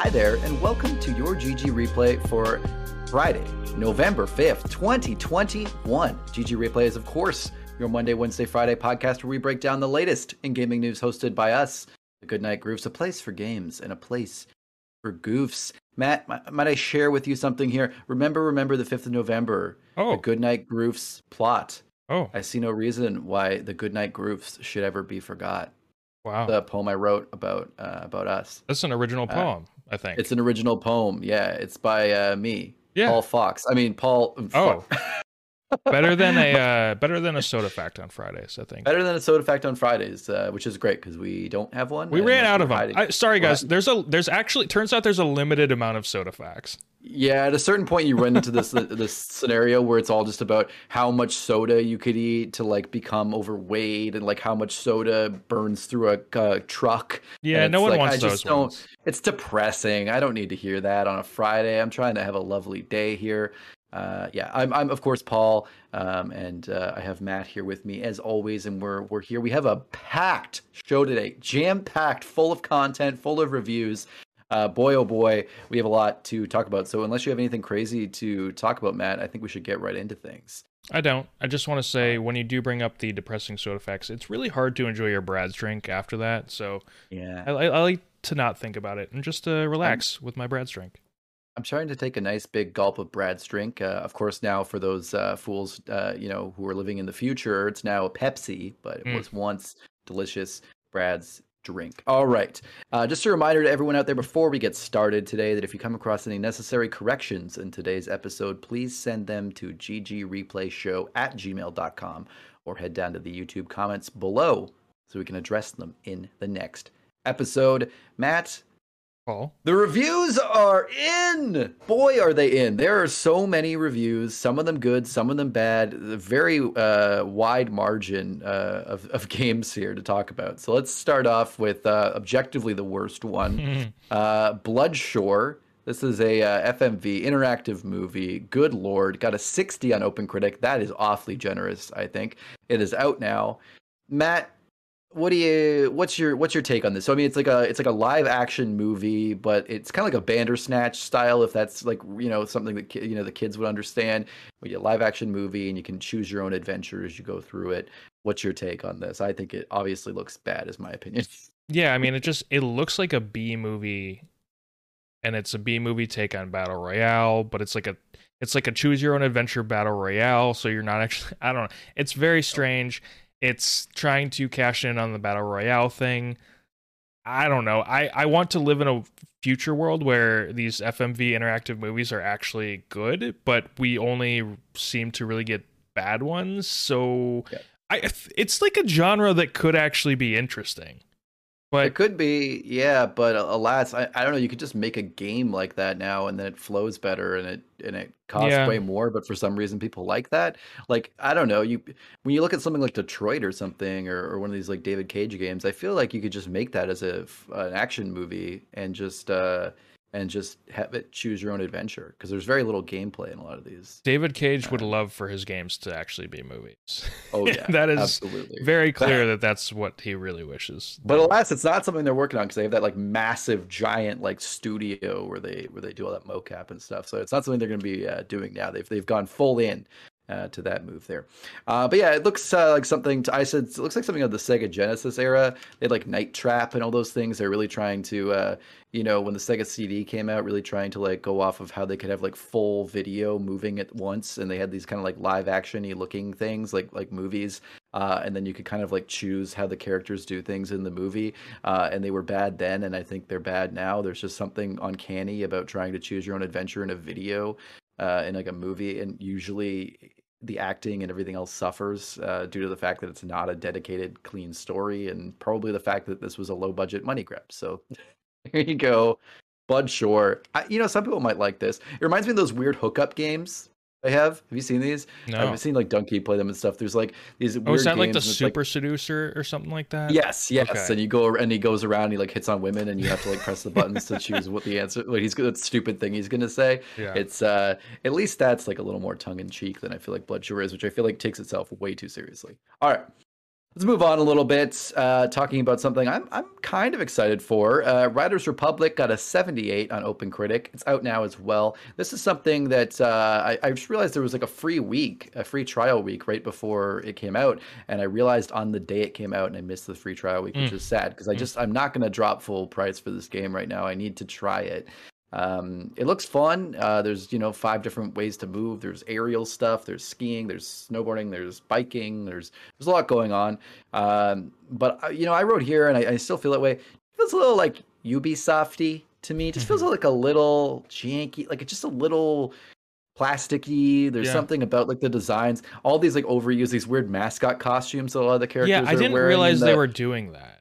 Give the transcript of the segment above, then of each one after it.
Hi there, and welcome to your GG replay for Friday, November 5th, 2021. GG Replay is, of course, your Monday, Wednesday, Friday podcast where we break down the latest in gaming news hosted by us, the Goodnight Grooves, a place for games and a place for goofs. Matt, might I share with you something here? Remember, remember the 5th of November, oh. the Goodnight Grooves plot. Oh. I see no reason why the Goodnight Grooves should ever be forgot. Wow. The poem I wrote about uh, about us. That's an original uh, poem, uh, I think. It's an original poem. Yeah, it's by uh, me, yeah. Paul Fox. I mean, Paul. Oh. better than a uh, better than a soda fact on Fridays, I think. Better than a soda fact on Fridays, uh, which is great because we don't have one. We ran out of them. I, sorry, guys. There's a there's actually turns out there's a limited amount of soda facts. Yeah, at a certain point, you run into this this scenario where it's all just about how much soda you could eat to like become overweight, and like how much soda burns through a uh, truck. Yeah, no one like, wants I those just don't, ones. It's depressing. I don't need to hear that on a Friday. I'm trying to have a lovely day here. Uh, yeah, I'm, I'm of course Paul, um, and uh, I have Matt here with me as always, and we're we're here. We have a packed show today, jam packed, full of content, full of reviews. Uh, boy, oh boy, we have a lot to talk about. So unless you have anything crazy to talk about, Matt, I think we should get right into things. I don't. I just want to say when you do bring up the depressing soda facts, it's really hard to enjoy your Brad's drink after that. So yeah, I, I like to not think about it and just uh, relax I'm, with my Brad's drink. I'm trying to take a nice big gulp of Brad's drink. Uh, of course, now for those uh, fools, uh, you know, who are living in the future, it's now a Pepsi, but it mm. was once delicious Brad's drink. All right. Uh, just a reminder to everyone out there before we get started today that if you come across any necessary corrections in today's episode, please send them to ggreplayshow at gmail.com or head down to the YouTube comments below so we can address them in the next episode. Matt, Paul. The reviews are in. Boy, are they in. There are so many reviews, some of them good, some of them bad. A very uh, wide margin uh, of, of games here to talk about. So let's start off with uh, objectively the worst one uh, Bloodshore. This is a uh, FMV interactive movie. Good lord, got a 60 on OpenCritic. That is awfully generous, I think. It is out now. Matt, what do you what's your what's your take on this? So i mean it's like a it's like a live action movie but it's kind of like a bandersnatch style if that's like you know something that you know the kids would understand. We get live action movie and you can choose your own adventure as you go through it. What's your take on this? I think it obviously looks bad is my opinion. Yeah i mean it just it looks like a b movie and it's a b movie take on battle royale but it's like a it's like a choose your own adventure battle royale so you're not actually i don't know. It's very strange it's trying to cash in on the battle royale thing. I don't know. I, I want to live in a future world where these FMV interactive movies are actually good, but we only seem to really get bad ones. So yeah. I it's like a genre that could actually be interesting. But it could be, yeah. But alas, I, I don't know. You could just make a game like that now, and then it flows better, and it and it costs yeah. way more. But for some reason, people like that. Like I don't know. You when you look at something like Detroit or something, or, or one of these like David Cage games, I feel like you could just make that as a an action movie and just uh and just have it choose your own adventure because there's very little gameplay in a lot of these. David Cage uh, would love for his games to actually be movies. Oh yeah, that is absolutely very clear that that's what he really wishes. But alas, it's not something they're working on because they have that like massive, giant like studio where they where they do all that mocap and stuff. So it's not something they're going to be uh, doing now. They've they've gone full in uh, to that move there. Uh, but yeah, it looks uh, like something. To, I said it looks like something of the Sega Genesis era. They had like Night Trap and all those things. They're really trying to, uh, you know, when the Sega CD came out, really trying to like go off of how they could have like full video moving at once, and they had these kind of like live actiony looking things, like like movies. Uh, and then you could kind of like choose how the characters do things in the movie. Uh, and they were bad then, and I think they're bad now. There's just something uncanny about trying to choose your own adventure in a video uh, in like a movie, and usually the acting and everything else suffers uh, due to the fact that it's not a dedicated, clean story, and probably the fact that this was a low budget money grab. So there you go, Bloodshore. I, you know, some people might like this. It reminds me of those weird hookup games I have. Have you seen these? No. I've seen like Dunkey play them and stuff. There's like these. Oh, is that like the Super like... Seducer or something like that? Yes, yes. Okay. And you go and he goes around, and he like hits on women, and you have to like press the buttons to choose what the answer. What he's that stupid thing he's gonna say. Yeah. It's uh at least that's like a little more tongue in cheek than I feel like Bloodshore is, which I feel like takes itself way too seriously. All right. Let's move on a little bit, uh, talking about something I'm I'm kind of excited for. Uh, Riders Republic got a 78 on Open Critic. It's out now as well. This is something that uh, I, I just realized there was like a free week, a free trial week right before it came out, and I realized on the day it came out, and I missed the free trial week, which Mm. is sad because I Mm. just I'm not going to drop full price for this game right now. I need to try it. Um, it looks fun. Uh, there's you know five different ways to move. There's aerial stuff. There's skiing. There's snowboarding. There's biking. There's there's a lot going on. Um, but uh, you know I wrote here and I, I still feel that way. It feels a little like Ubisofty to me. It just feels like a little janky, like it's just a little plasticky. There's Yeah. something about like the designs. All these like overuse these weird mascot costumes that a lot of the characters. Yeah, I didn't realize they were doing that.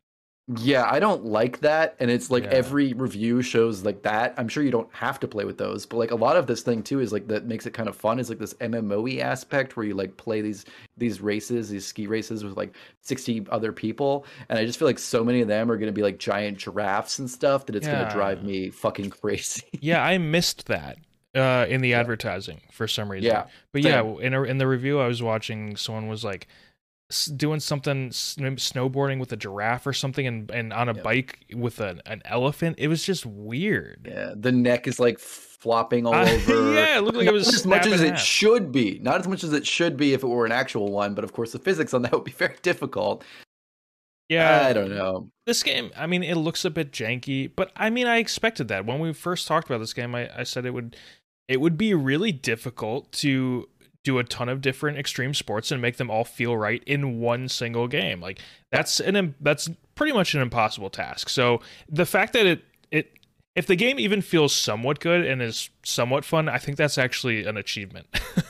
Yeah, I don't like that. And it's like Yeah. every review shows like that. I'm sure you don't have to play with those, but like a lot of this thing too is like that makes it kind of fun is like this MMOE aspect where you like play these these races, these ski races with like 60 other people. And I just feel like so many of them are gonna be like giant giraffes and stuff that it's gonna drive me fucking crazy. Yeah, I missed that uh, in the advertising for some reason. Yeah, but same. yeah, in a, in the review I was watching, someone was like doing something snowboarding with a giraffe or something, and and on a Yep. bike with an an elephant. It was just weird. yeah. The neck is like flopping all Uh, over. yeah, it looked like it was as much as it half. should be. Not as much as it should be if it were an actual one, but of course the physics on that would be very difficult. Yeah, I don't know. this game i mean it looks a bit janky but i mean i expected that when we first talked about this game i, I said it would it would be really difficult to do a ton of different extreme sports and make them all feel right in one single game like that's an that's pretty much an impossible task so the fact that it it if the game even feels somewhat good and is somewhat fun i think that's actually an achievement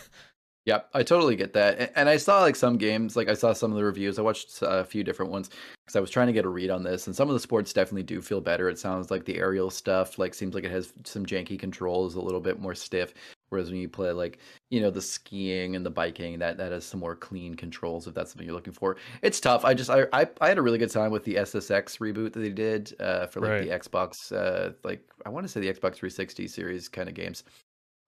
Yep, I totally get that. And I saw like some games, like I saw some of the reviews. I watched a few different ones because I was trying to get a read on this. And some of the sports definitely do feel better. It sounds like the aerial stuff, like seems like it has some janky controls, a little bit more stiff. Whereas when you play like you know the skiing and the biking, that that has some more clean controls. If that's something you're looking for, it's tough. I just I I, I had a really good time with the SSX reboot that they did uh, for like Right. the Xbox, uh, like I want to say the Xbox 360 series kind of games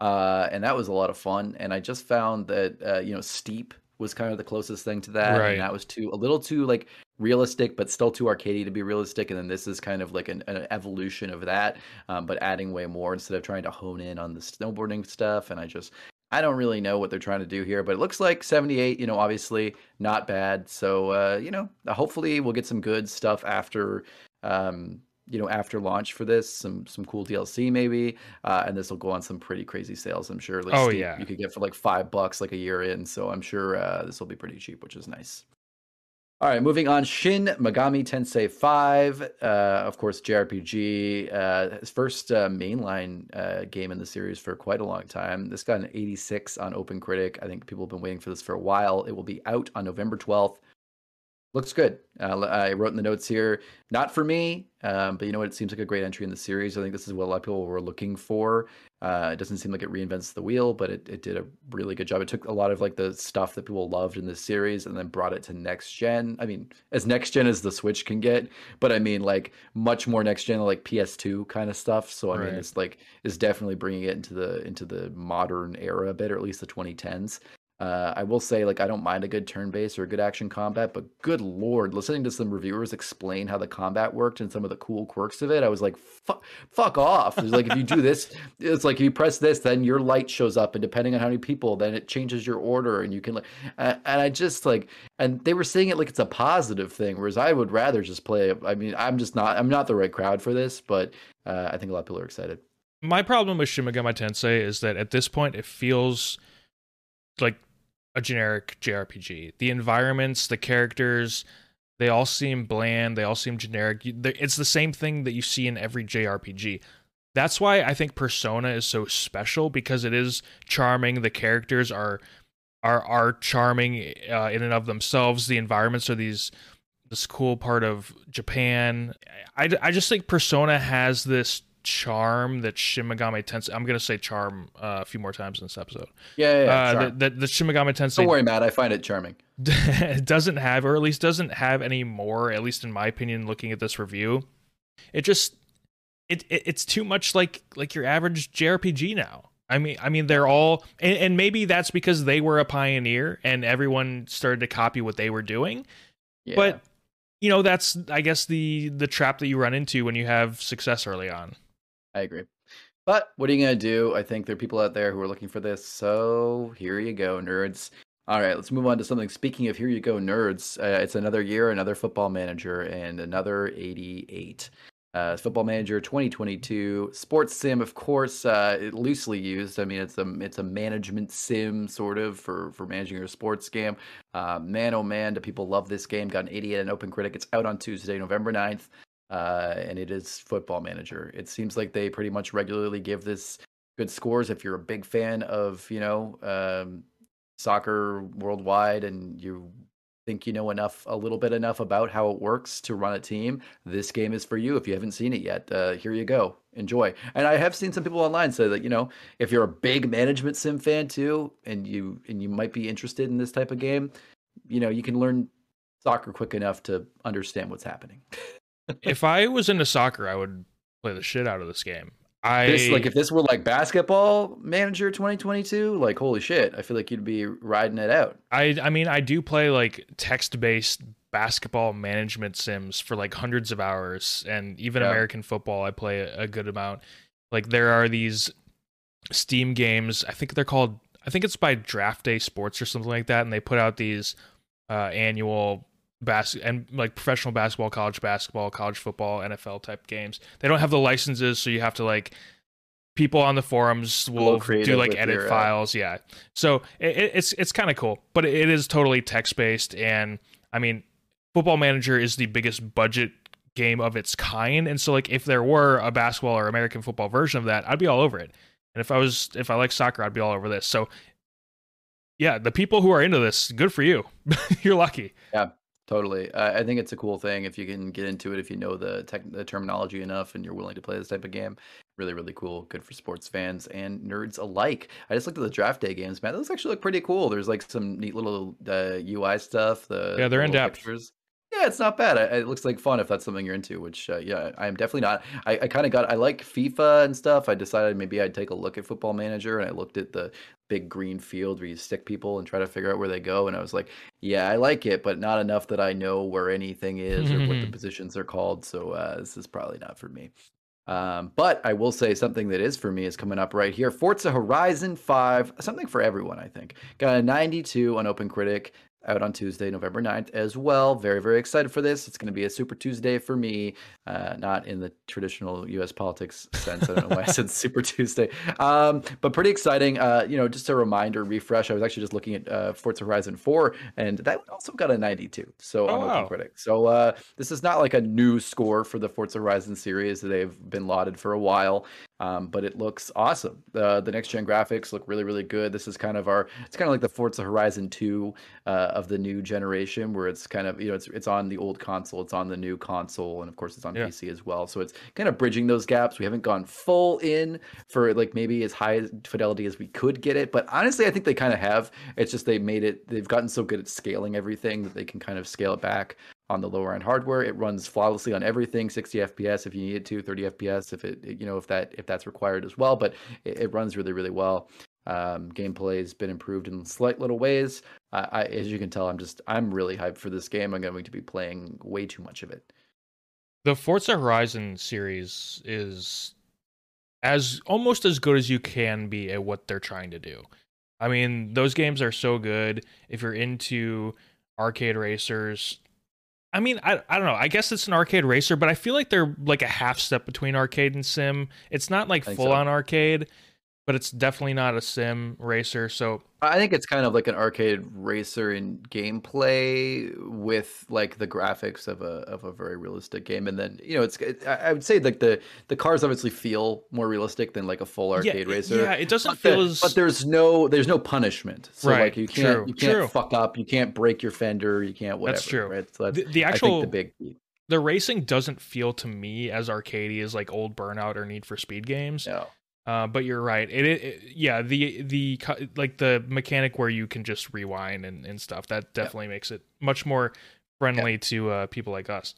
uh, and that was a lot of fun. And I just found that uh, you know Steep was kind of the closest thing to that, Right. and that was too a little too like realistic, but still too arcadey to be realistic. And then this is kind of like an, an evolution of that, um, but adding way more instead of trying to hone in on the snowboarding stuff. And I just I don't really know what they're trying to do here, but it looks like 78. You know, obviously not bad. So uh, you know, hopefully we'll get some good stuff after. Um, you know, after launch for this, some some cool DLC maybe, uh, and this will go on some pretty crazy sales. I'm sure. Like Oh, yeah. you could get for like five bucks like a year in. So I'm sure uh, this will be pretty cheap, which is nice. All right, moving on. Shin Megami Tensei 5, uh, of course, JRPG, uh, his first uh, mainline uh, game in the series for quite a long time. This got an 86 on Open Critic. I think people have been waiting for this for a while. It will be out on November 12th. Looks good. Uh, I wrote in the notes here, not for me, um, but you know what? It seems like a great entry in the series. I think this is what a lot of people were looking for. Uh, it doesn't seem like it reinvents the wheel, but it, it did a really good job. It took a lot of like the stuff that people loved in this series and then brought it to next gen. I mean, as next gen as the Switch can get, but I mean like much more next gen, like PS2 kind of stuff. So I Right. mean, it's like is definitely bringing it into the into the modern era a bit, or at least the 2010s. Uh, I will say, like, I don't mind a good turn based or a good action combat, but good lord, listening to some reviewers explain how the combat worked and some of the cool quirks of it, I was like, fuck, fuck off. It's like, if you do this, it's like if you press this, then your light shows up, and depending on how many people, then it changes your order, and you can, like, and, and I just like, and they were saying it like it's a positive thing, whereas I would rather just play. I mean, I'm just not, I'm not the right crowd for this, but uh, I think a lot of people are excited. my problem with Shin Megami Tensei is that at this point it feels like a generic JRPG. The environments, the characters, they all seem bland. They all seem generic. It's the same thing that you see in every JRPG. That's why I think Persona is so special because it is charming. The characters are are are charming uh, in and of themselves. The environments are these this cool part of Japan. I, I just think Persona has this charm that Shin Megami Tensei. I'm gonna say charm uh, a few more times in this episode. Yeah, yeah, yeah uh, that the Shin Megami Tensei Don't worry, Matt. I find it charming. It doesn't have, or at least doesn't have any more. At least in my opinion, looking at this review, it just it, it it's too much like like your average JRPG now. I mean, I mean, they're all, and, and maybe that's because they were a pioneer and everyone started to copy what they were doing. Yeah. But you know, that's I guess the the trap that you run into when you have success early on. I agree. But what are you gonna do? I think there are people out there who are looking for this. So here you go, nerds. All right, let's move on to something. Speaking of here you go, nerds. Uh, it's another year, another football manager, and another 88. Uh, Football Manager 2022 sports sim, of course, uh, loosely used. I mean, it's a it's a management sim sort of for for managing your sports game. Uh, man, oh man, do people love this game? Got an 88 and Open Critic. It's out on Tuesday, November 9th, uh, and it is Football Manager. It seems like they pretty much regularly give this good scores. If you're a big fan of you know um, soccer worldwide and you think you know enough, a little bit enough about how it works to run a team, this game is for you. If you haven't seen it yet, uh, here you go. Enjoy. And I have seen some people online say that you know, if you're a big management sim fan too, and you and you might be interested in this type of game, you know, you can learn soccer quick enough to understand what's happening. if I was into soccer, I would play the shit out of this game. I this, like if this were like basketball manager 2022 like holy shit i feel like you'd be riding it out I I mean I do play like text based basketball management sims for like hundreds of hours and even Yeah. American football I play a, a good amount. Like there are these Steam games, I think they're called I think it's by Draft Day Sports or something like that and they put out these uh annual bas- and like professional basketball, college basketball, college football, NFL type games. They don't have the licenses so you have to like people on the forums will do like edit your, uh, files yeah. So it, it- it's it's kind of cool but it is totally text based and i mean football manager is the biggest budget game of its kind and so like if there were a basketball or american football version of that i'd be all over it. And if i was if i like soccer i'd be all over this. So yeah the people who are into this good for you. You're lucky Totally. Uh, I think it's a cool thing if you can get into it, if you know the tech, the terminology enough, and you're willing to play this type of game. Really, really cool. Good for sports fans and nerds alike. I just looked at the draft day games, man. Those actually look pretty cool. There's like some neat little uh, UI stuff. The Yeah, they're in little depth. pictures. Yeah, it's not bad. It looks like fun if that's something you're into. Which, uh, yeah, I am definitely not. I, I kind of got. I like FIFA and stuff. I decided maybe I'd take a look at Football Manager, and I looked at the big green field where you stick people and try to figure out where they go. And I was like, yeah, I like it, but not enough that I know where anything is or what the positions are called. So uh, this is probably not for me. Um, but I will say something that is for me is coming up right here. Forza Horizon 5, something for everyone, I think. Got a 92 on Open Critic out on Tuesday, November 9th as well. Very, very excited for this. It's going to be a Super Tuesday for me, uh, not in the traditional US politics sense. I don't know why I said Super Tuesday. Um, but pretty exciting. Uh, you know, just a reminder, refresh. I was actually just looking at uh, Forza Horizon 4, and that also got a 92. So Oh, on wow. Critic. So uh, this is not like a new score for the Forza Horizon series. They've been lauded for a while, um, but it looks awesome. The the next gen graphics look really really good. This is kind of our it's kind of like the Forza Horizon 2 uh, of the new generation, where it's kind of you know it's it's on the old console, it's on the new console, and of course it's on Yeah. PC as well. So it's kind of bridging those gaps. We haven't gone full in for like maybe as high fidelity as we could get it, but honestly, I think they kind of have. It's just they made it. They've gotten so good at scaling everything that they can kind of scale it back on the lower end hardware. It runs flawlessly on everything, 60 FPS if you need it to, 30 FPS if it you know if that if that's required as well. But it, it runs really really well. Um, gameplay has been improved in slight little ways. I, I, as you can tell, I'm just I'm really hyped for this game. I'm going to be playing way too much of it. the Forza Horizon series is as almost as good as you can be at what they're trying to do. I mean, those games are so good. If you're into arcade racers, I mean, I, I don't know. I guess it's an arcade racer, but I feel like they're like a half step between arcade and sim. It's not like full so. on arcade, but it's definitely not a sim racer. So I think it's kind of like an arcade racer in gameplay with like the graphics of a of a very realistic game, and then you know it's it, I would say like the the cars obviously feel more realistic than like a full arcade yeah, racer. Yeah, it doesn't But, feel the- as but there's no there's no punishment. So Right, like you can't true, you can't true. fuck up, you can't break your fender, you can't whatever. That's true. Right. So that's the, the I actual think the big the racing doesn't feel to me as arcadey as like old Burnout or Need for Speed games. No. Uh, but you're right. It, it, it- yeah, the the like the mechanic where you can just rewind and, and stuff that definitely makes it much more friendly to uh, people like us.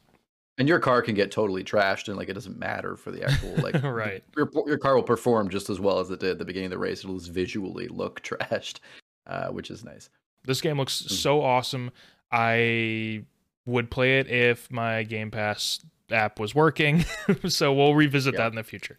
And your car can get totally trashed, and like it doesn't matter for the actual like. Right. Your your car will perform just as well as it did at the beginning of the race. It'll just visually look trashed, uh, which is nice. This game looks Mhm. so awesome. I would play it if my Game Pass app was working. so we'll revisit Yeah. that in the future.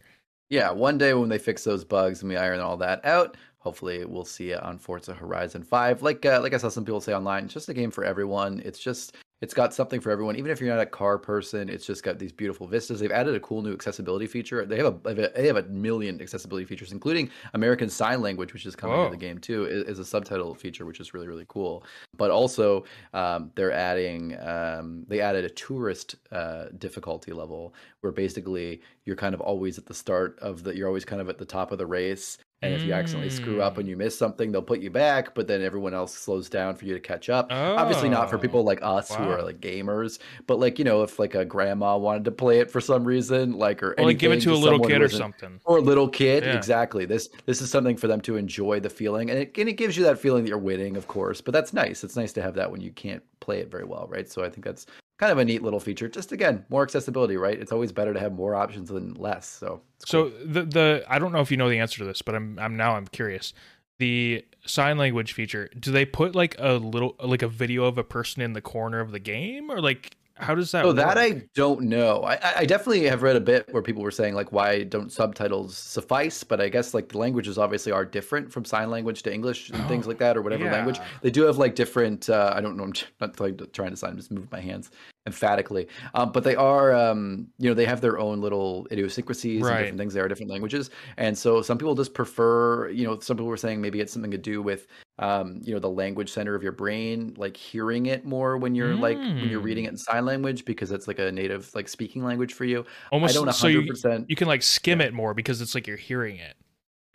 Yeah, one day when they fix those bugs and we iron all that out, hopefully we'll see it on Forza Horizon 5. Like uh, like I saw some people say online, it's just a game for everyone. It's just it's got something for everyone. Even if you're not a car person, it's just got these beautiful vistas. They've added a cool new accessibility feature. They have a they have a million accessibility features, including American Sign Language, which is coming Whoa. to the game too, is, is a subtitle feature, which is really really cool. But also, um, they're adding um, they added a tourist uh, difficulty level where basically you're kind of always at the start of the you're always kind of at the top of the race and if you accidentally screw up and Mm. you miss something they'll put you back but then everyone else slows down for you to catch up obviously not for Oh, people like us who are like gamers but like you know if like a grandma wanted to play it for some reason like or Or like give it anything, to a little kid or something. or a little kid Yeah. exactly this this is something for them to enjoy the feeling and it, and it gives you that feeling that you're winning of course but that's nice it's nice to have that when you can't play it very well right so i think that's kind of a neat little feature just again more accessibility right it's always better to have more options than less so So cool. the the I don't know if you know the answer to this, but I'm I'm now I'm curious. The sign language feature, do they put like a little like a video of a person in the corner of the game or like how does that So work? that I don't know. I, I- definitely have read a bit where people were saying like, why don't subtitles suffice? But I guess like the languages obviously are different from sign language to English and things Oh, like that, or whatever language. They do have like different. Uh, I don't know. I'm not like trying to sign. I'm just move my hands emphatically. Um, but they are, um, you know, they have their own little idiosyncrasies and different things. They are different languages, and so some people just prefer. You know, some people were saying maybe it's something to do with, um, you know, the language center of your brain, like hearing it more when you're like when you're reading Mm. it in sign language because it's like a native like speaking language for you. Almost I don't so 100 you, percent you can like skim it more because it's like you're hearing it.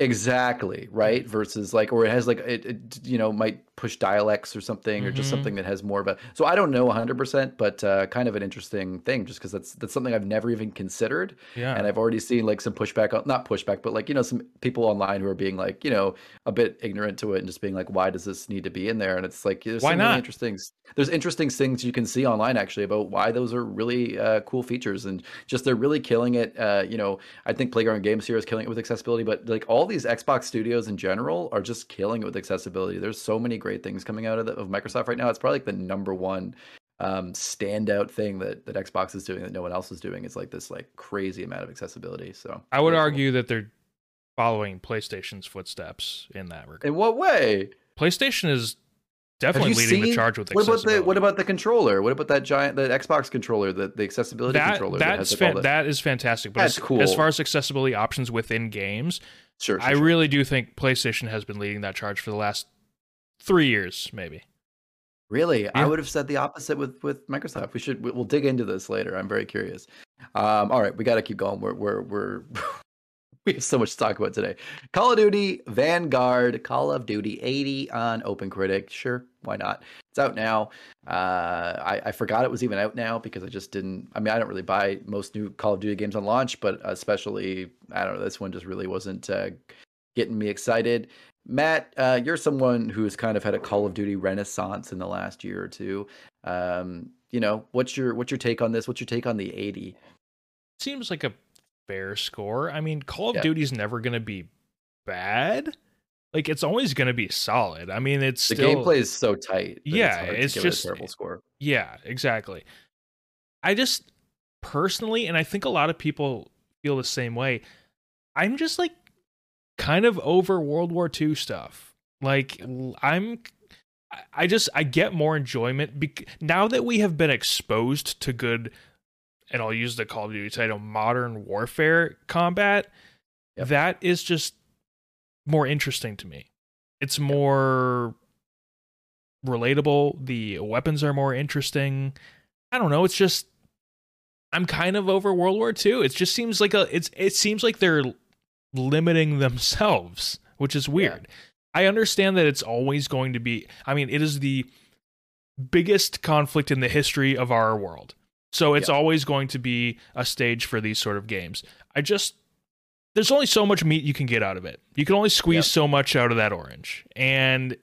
Exactly right versus like or it has like it, it you know might push dialects or something or just Mhm. something that has more of a so i don't know 100% but uh, kind of an interesting thing just because that's that's something i've never even considered Yeah. and i've already seen like some pushback on not pushback but like you know some people online who are being like you know a bit ignorant to it and just being like why does this need to be in there and it's like there's Why some really not? interesting there's interesting things you can see online actually about why those are really uh, cool features and just they're really killing it uh, you know i think playground games here is killing it with accessibility but like all these xbox studios in general are just killing it with accessibility there's so many great things coming out of, the, of microsoft right now it's probably like the number one um, standout thing that, that xbox is doing that no one else is doing is like this like crazy amount of accessibility so I would very cool. argue that they're following PlayStation's footsteps in that regard. in what way PlayStation is definitely leading the charge with what about accessibility. the what about the controller what about that giant the xbox controller the, the accessibility that, controller that's has like all fan- the- that is fantastic. But That's as, cool. as far as accessibility options within games, sure, sure, I sure. really do think PlayStation has been leading that charge for the last three years, maybe. Really, I would have said the opposite with with Microsoft. We should we- we'll dig into this later. I'm very curious. Um, all right, we got to keep going. We're we're we're we have so much to talk about today. Call of Duty Vanguard, Call of Duty 80 on Open OpenCritic. Sure, why not? It's out now. Uh, I I forgot it was even out now because I just didn't. I mean, I don't really buy most new Call of Duty games on launch, but especially I don't know. This one just really wasn't uh, getting me excited. Matt, uh, you're someone who's kind of had a Call of Duty renaissance in the last year or two. Um, you know, what's your what's your take on this? What's your take on the 80? Seems like a fair score. I mean, Call of Yeah. Duty's never going to be bad. Like it's always going to be solid. I mean, it's The still gameplay is so tight. Yeah, to it's give it a just- terrible score. Yeah, exactly. I just personally, and I think a lot of people feel the same way. I'm just like kind of over World War II stuff. Like I'm, I- I just I get more enjoyment bec- now that we have been exposed to good, and I'll use the Call of Duty title, modern warfare combat. Yep. That is just more interesting to me. It's more relatable. The weapons are more interesting. I don't know. It's just I'm kind of over World War II. It just seems like a it's it seems like they're limiting themselves, which is weird. I understand that it's always going to be I mean, it is the biggest conflict in the history of our world. So it's Yeah. always going to be a stage for these sort of games. I just there's only so much meat you can get out of it. You can only squeeze Yep. so much out of that orange. And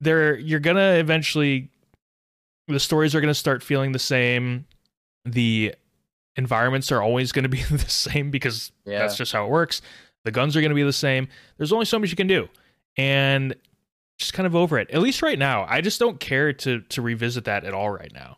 there you're going to eventually the stories are going to start feeling the same. The environments are always going to be the same because Yeah. that's just how it works. The guns are going to be the same. There's only so much you can do. And just kind of over it. At least right now. I just don't care to to revisit that at all right now.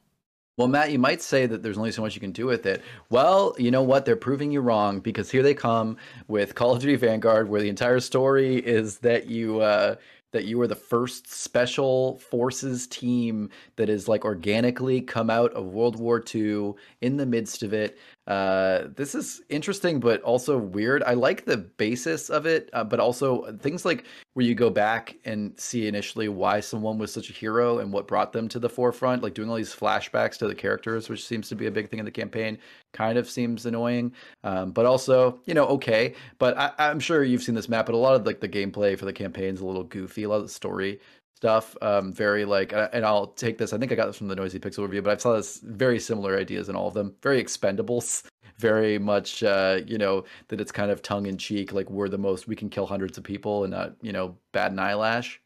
Well, Matt, you might say that there's only so much you can do with it. Well, you know what? They're proving you wrong because here they come with Call of Duty Vanguard, where the entire story is that you uh, that you are the first special forces team that is like organically come out of World War II in the midst of it. Uh, this is interesting, but also weird. I like the basis of it, uh, but also things like where you go back and see initially why someone was such a hero and what brought them to the forefront, like doing all these flashbacks to the characters, which seems to be a big thing in the campaign, kind of seems annoying. Um, but also, you know, okay. But I, I'm sure you've seen this map, but a lot of like the gameplay for the campaign is a little goofy. A lot of the story stuff. Um, very like, and I'll take this. I think I got this from the Noisy Pixel review, but I've saw this very similar ideas in all of them. Very expendables. Very much, uh, you know, that it's kind of tongue in cheek. Like we're the most, we can kill hundreds of people and not, you know, bat an eyelash.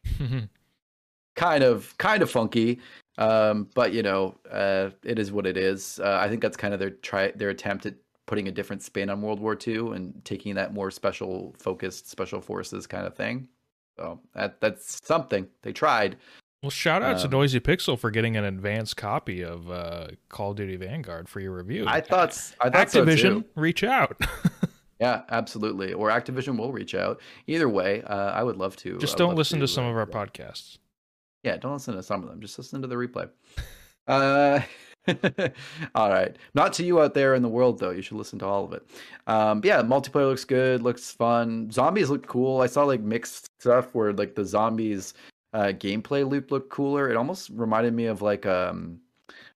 kind of, kind of funky. Um, but you know, uh, it is what it is. Uh, I think that's kind of their try, their attempt at putting a different spin on World War II and taking that more special focused special forces kind of thing. So that that's something they tried. Well, shout out um, to Noisy Pixel for getting an advanced copy of uh, Call of Duty Vanguard for your review. I thought, I thought Activision, so reach out. yeah, absolutely. Or Activision will reach out. Either way, uh, I would love to. Just don't listen to, to some uh, of our podcasts. Yeah, don't listen to some of them. Just listen to the replay. Uh, all right. Not to you out there in the world, though. You should listen to all of it. Um, yeah, multiplayer looks good, looks fun. Zombies look cool. I saw like mixed stuff where like the zombies uh, gameplay loop looked cooler. It almost reminded me of like um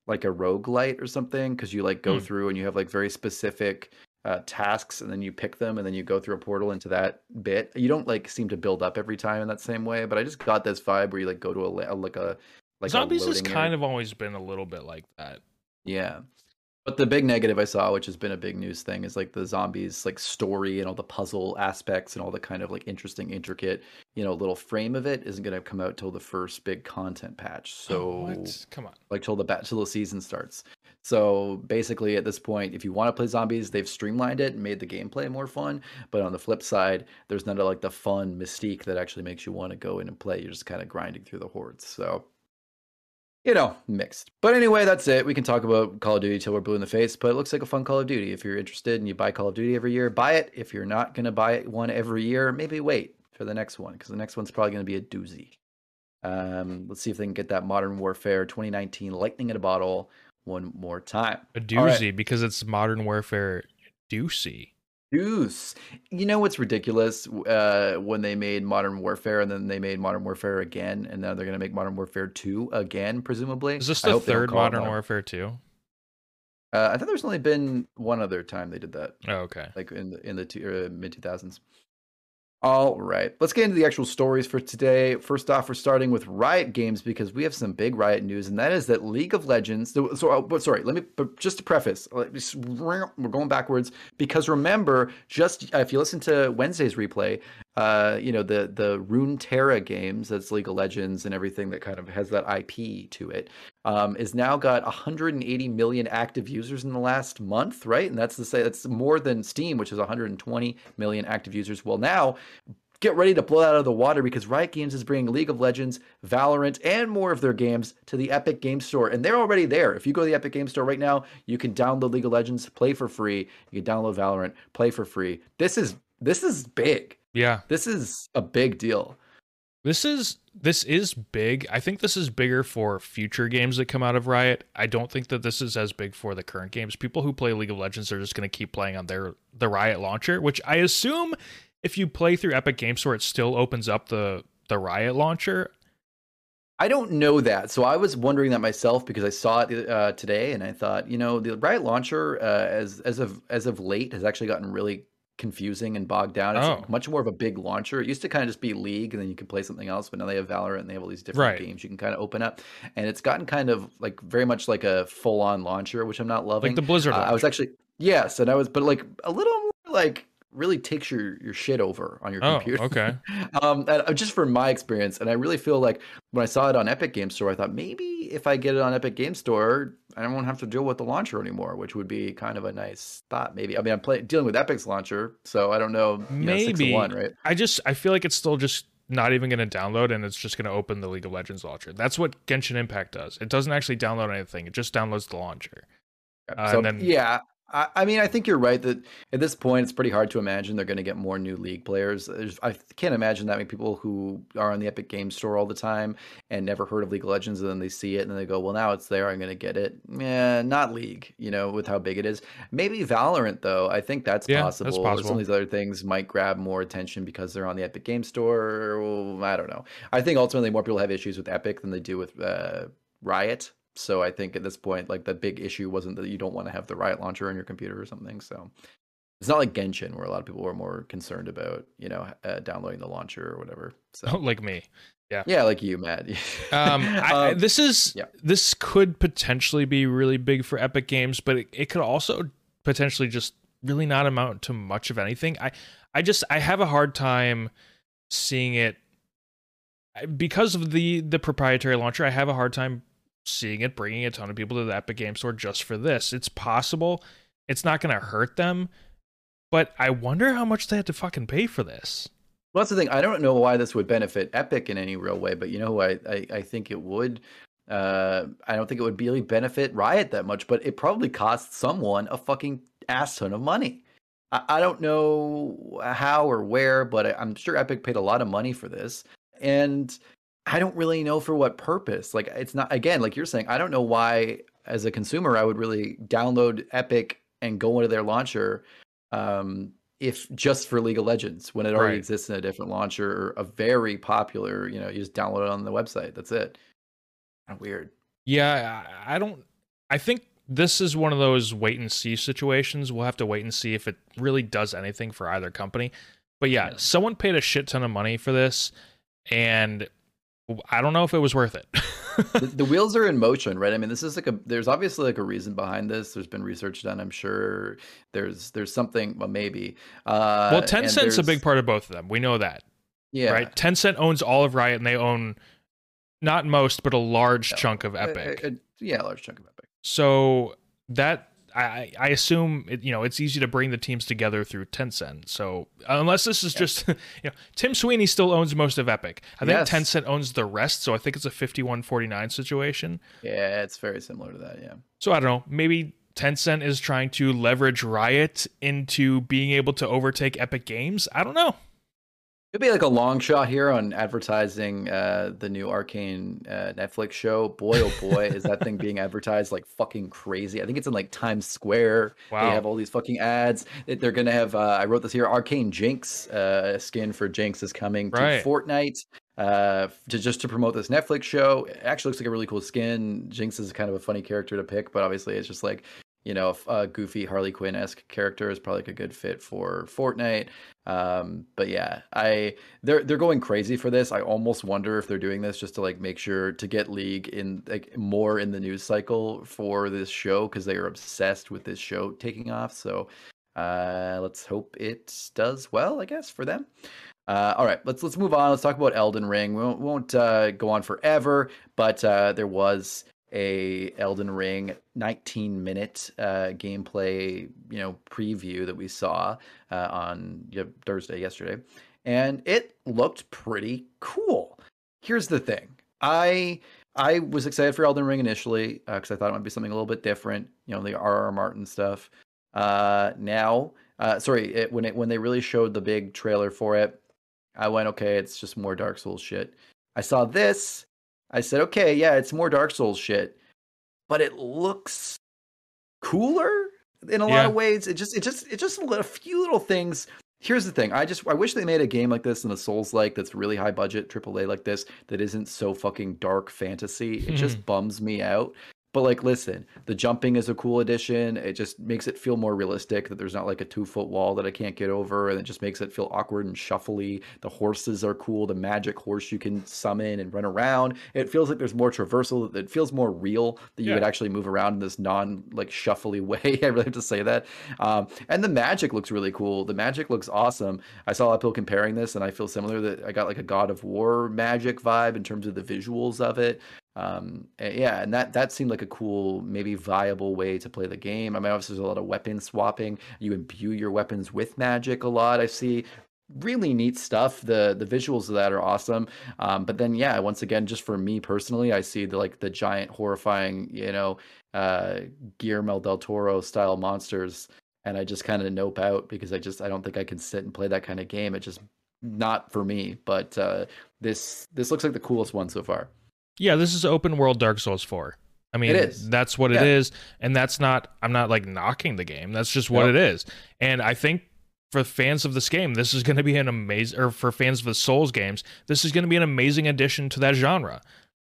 like a roguelite or something because you like go mm. through and you have like very specific uh, tasks and then you pick them and then you go through a portal into that bit. You don't like seem to build up every time in that same way, but I just got this vibe where you like go to a, like a like zombies has kind of always been a little bit like that. Yeah. But the big negative I saw, which has been a big news thing, is like the zombies like story and all the puzzle aspects and all the kind of like interesting, intricate, you know, little frame of it isn't gonna come out till the first big content patch. So oh, come on. Like till the bat till the season starts. So basically at this point, if you want to play zombies, they've streamlined it and made the gameplay more fun. But on the flip side, there's none of like the fun mystique that actually makes you want to go in and play. You're just kind of grinding through the hordes. So you know, mixed. But anyway, that's it. We can talk about Call of Duty till we're blue in the face, but it looks like a fun Call of Duty. If you're interested and you buy Call of Duty every year, buy it. If you're not going to buy one every year, maybe wait for the next one because the next one's probably going to be a doozy. Um, let's see if they can get that Modern Warfare 2019 lightning in a bottle one more time. A doozy right. because it's Modern Warfare doozy. Deuce. You know what's ridiculous? Uh, when they made Modern Warfare and then they made Modern Warfare again, and now they're going to make Modern Warfare 2 again, presumably. Is this the third Modern Warfare 2? Uh, I thought there's only been one other time they did that. Oh, okay. Like in the in the two, uh, mid 2000s. All right, let's get into the actual stories for today. First off, we're starting with Riot Games because we have some big Riot news, and that is that League of Legends. So, oh, sorry, let me. But just to preface, we're going backwards because remember, just if you listen to Wednesday's replay, uh, you know the the Runeterra games, that's League of Legends and everything that kind of has that IP to it, um, is now got 180 million active users in the last month, right? And that's the say that's more than Steam, which is 120 million active users. Well, now get ready to blow out of the water because Riot Games is bringing League of Legends, Valorant, and more of their games to the Epic Game Store. And they're already there. If you go to the Epic Game Store right now, you can download League of Legends, play for free. You can download Valorant, play for free. This is this is big. Yeah. This is a big deal. This is this is big. I think this is bigger for future games that come out of Riot. I don't think that this is as big for the current games. People who play League of Legends are just going to keep playing on their the Riot launcher, which I assume if you play through Epic Games Store, it still opens up the the Riot launcher. I don't know that, so I was wondering that myself because I saw it uh, today, and I thought, you know, the Riot launcher, uh, as as of as of late, has actually gotten really confusing and bogged down. It's oh. much more of a big launcher. It used to kind of just be League, and then you could play something else. But now they have Valorant, and they have all these different right. games you can kind of open up. And it's gotten kind of like very much like a full on launcher, which I'm not loving. Like the Blizzard. Uh, I was actually yes, and I was, but like a little more like really takes your your shit over on your oh, computer. Okay. um, uh, just from my experience, and I really feel like when I saw it on Epic Game Store, I thought maybe if I get it on Epic Game Store, I won't have to deal with the launcher anymore, which would be kind of a nice thought. Maybe I mean I'm playing dealing with Epic's launcher, so I don't know. maybe know, one, right? I just I feel like it's still just not even going to download and it's just going to open the League of Legends launcher. That's what Genshin Impact does. It doesn't actually download anything. It just downloads the launcher. Uh, so, then, yeah, I, I mean, I think you're right that at this point it's pretty hard to imagine they're going to get more new league players. There's, I can't imagine that many people who are on the Epic Games Store all the time and never heard of League of Legends, and then they see it and they go, "Well, now it's there. I'm going to get it." Yeah, not League. You know, with how big it is. Maybe Valorant though. I think that's yeah, possible. That's possible. Some of these other things might grab more attention because they're on the Epic Games Store. I don't know. I think ultimately more people have issues with Epic than they do with uh, Riot so I think at this point, like the big issue wasn't that you don't want to have the Riot launcher on your computer or something. So it's not like Genshin where a lot of people were more concerned about you know uh, downloading the launcher or whatever. So like me, yeah, yeah, like you, Matt. um, I, um, this is yeah. this could potentially be really big for Epic Games, but it, it could also potentially just really not amount to much of anything. I I just I have a hard time seeing it because of the the proprietary launcher. I have a hard time seeing it bringing a ton of people to the Epic Game Store just for this. It's possible. It's not going to hurt them, but I wonder how much they had to fucking pay for this. Well, that's the thing. I don't know why this would benefit Epic in any real way, but you know I, I, I think it would? Uh, I don't think it would really benefit Riot that much, but it probably costs someone a fucking ass ton of money. I, I don't know how or where, but I'm sure Epic paid a lot of money for this. And I don't really know for what purpose. Like it's not again, like you're saying, I don't know why as a consumer I would really download Epic and go into their launcher um, if just for League of Legends when it already right. exists in a different launcher or a very popular, you know, you just download it on the website. That's it. Kind of weird. Yeah, I don't I think this is one of those wait and see situations. We'll have to wait and see if it really does anything for either company. But yeah, yeah. someone paid a shit ton of money for this and I don't know if it was worth it. the, the, wheels are in motion, right? I mean, this is like a there's obviously like a reason behind this. There's been research done, I'm sure. There's there's something, well, maybe. Uh, well, Tencent's a big part of both of them. We know that. Yeah. Right. Tencent owns all of Riot, and they own not most, but a large yeah. chunk of uh, uh, Epic. A, a, yeah, a large chunk of Epic. So that I, I assume it, you know it's easy to bring the teams together through Tencent. So uh, unless this is just you know Tim Sweeney still owns most of Epic. I think yes. Tencent owns the rest. So I think it's a 51-49 situation. Yeah, it's very similar to that. Yeah. So I don't know. Maybe Tencent is trying to leverage Riot into being able to overtake Epic Games. I don't know. It'd be like a long shot here on advertising uh, the new Arcane uh, Netflix show. Boy, oh boy, is that thing being advertised like fucking crazy. I think it's in like Times Square. Wow. They have all these fucking ads. They're going to have, uh, I wrote this here, Arcane Jinx uh, skin for Jinx is coming to right. Fortnite uh, to just to promote this Netflix show. It actually looks like a really cool skin. Jinx is kind of a funny character to pick, but obviously it's just like you know, a goofy Harley Quinn esque character is probably like a good fit for Fortnite. Um, but yeah, I they're they're going crazy for this. I almost wonder if they're doing this just to like make sure to get League in like more in the news cycle for this show because they are obsessed with this show taking off. So uh, let's hope it does well. I guess for them. Uh, all right, let's let's move on. Let's talk about Elden Ring. We won't, won't uh, go on forever, but uh, there was a Elden Ring 19 minute uh, gameplay, you know, preview that we saw uh, on you know, Thursday yesterday, and it looked pretty cool. Here's the thing, I I was excited for Elden Ring initially because uh, I thought it might be something a little bit different, you know, the R.R. Martin stuff. Uh, now, uh, sorry, it, when it when they really showed the big trailer for it, I went, okay, it's just more Dark Souls shit. I saw this I said, okay, yeah, it's more Dark Souls shit, but it looks cooler in a yeah. lot of ways. It just, it just, it just a few little things. Here's the thing. I just, I wish they made a game like this in a Souls like that's really high budget AAA like this that isn't so fucking dark fantasy. It just mm-hmm. bums me out but like, listen, the jumping is a cool addition. It just makes it feel more realistic that there's not like a two foot wall that I can't get over, and it just makes it feel awkward and shuffly. The horses are cool. The magic horse you can summon and run around. It feels like there's more traversal. It feels more real that you yeah. would actually move around in this non like shuffly way. I really have to say that. Um, and the magic looks really cool. The magic looks awesome. I saw a lot of people comparing this, and I feel similar that I got like a God of War magic vibe in terms of the visuals of it um yeah and that that seemed like a cool maybe viable way to play the game i mean obviously there's a lot of weapon swapping you imbue your weapons with magic a lot i see really neat stuff. The the visuals of that are awesome. Um, but then yeah, once again, just for me personally, I see the like the giant, horrifying, you know, uh, Guillermo del Toro style monsters, and I just kind of nope out because I just I don't think I can sit and play that kind of game. It just not for me. But uh, this this looks like the coolest one so far. Yeah, this is open world Dark Souls 4. I mean, that's what Yeah. it is, and that's not. I'm not like knocking the game. That's just what Nope. it is. And I think for fans of this game, this is going to be an amazing. Or for fans of the Souls games, this is going to be an amazing addition to that genre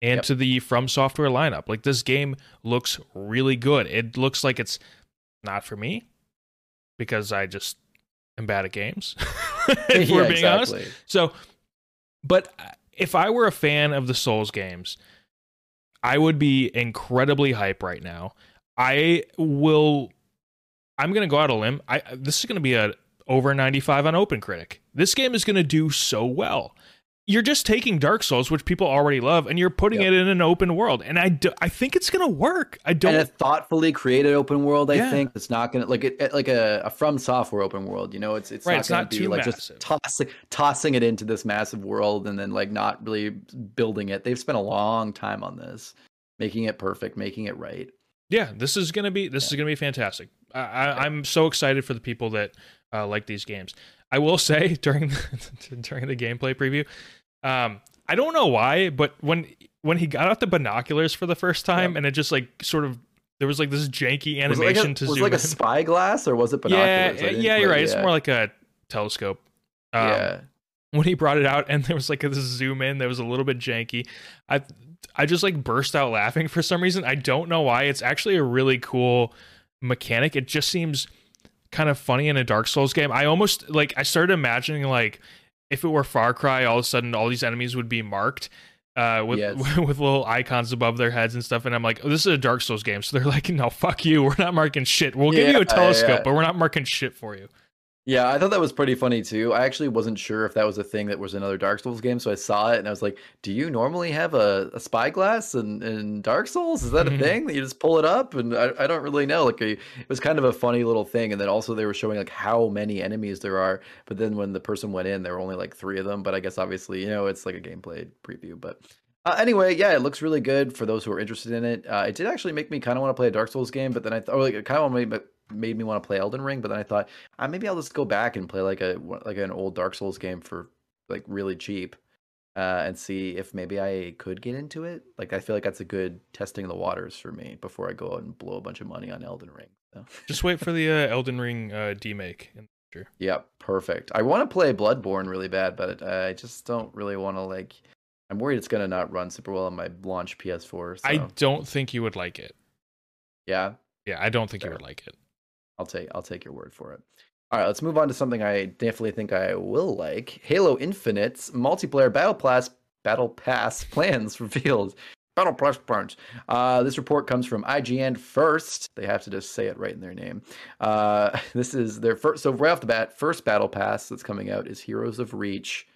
and Yep. to the From Software lineup. Like this game looks really good. It looks like it's not for me because I just am bad at games. if Yeah, we're being honest. So, but if I were a fan of the Souls games, I would be incredibly hype right now. I will. I'm gonna go out a limb. I this is gonna be a over 95 on Open Critic. This game is gonna do so well. You're just taking Dark Souls, which people already love, and you're putting Yep. it in an open world. And I do, I think it's gonna work. I don't. and a thoughtfully created open world. I Yeah. think it's not gonna like it like a, a from software open world. You know, it's it's Right, not it's gonna not be like massive. just tossing tossing it into this massive world and then like not really building it. They've spent a long time on this, making it perfect, making it right. yeah this is gonna be this is gonna be fantastic I, I, i'm so excited for the people that uh, like these games i will say during the, during the gameplay preview um i don't know why but when when he got out the binoculars for the first time Yep. and it just like sort of there was like this janky Was like animation a, to was it zoom like a spyglass or was it yeah binoculars? Didn't yeah you're right. It's more like a telescope. Um, yeah. when he brought it out and there was like this zoom in that was a little bit janky i i just like burst out laughing for some reason. I don't know why. It's actually a really cool mechanic. It just seems kind of funny in a dark souls game. I almost like i started imagining like if it were far cry all of a sudden all these enemies would be marked uh, with Yes. with little icons above their heads and stuff, and I'm like, oh, this is a Dark Souls game, so they're like, no, fuck you, we're not marking shit. We'll give you a telescope, yeah. but we're not marking shit for you. Yeah, I thought that was pretty funny too. I actually wasn't sure if that was a thing that was another Dark Souls game, so I saw it and I was like, "Do you normally have a, a spyglass in, in Dark Souls? Is that a thing that you just pull it up?" And I, I don't really know. Like, I- it was kind of a funny little thing. And then also they were showing like how many enemies there are. But then when the person went in, there were only like three of them. But I guess obviously, you know, it's like a gameplay preview. But uh, anyway, yeah, it looks really good for those who are interested in it. Uh, it did actually make me kind of want to play a Dark Souls game, but then I thought, like, kind of want made, made me want to play Elden Ring. But then I thought, uh, maybe I'll just go back and play like a like an old Dark Souls game for like really cheap, uh, and see if maybe I could get into it. Like I feel like that's a good testing the waters for me before I go out and blow a bunch of money on Elden Ring. So. Just wait for the uh, Elden Ring uh, demake. Yeah, perfect. I want to play Bloodborne really bad, but I just don't really want to like. I'm worried it's gonna not run super well on my launch PS4. So I don't think you would like it. yeah, Yeah, I don't think Fair. you would like it. I'll take I'll take your word for it. All right, let's move on to something I definitely think I will like. Halo Infinite's multiplayer battle pass battle pass plans revealed. Battle pass plans. Uh, this report comes from IGN first. They have to just say it right in their name. Uh, this is their first. So right off the bat, first battle pass that's coming out is Heroes of Reach.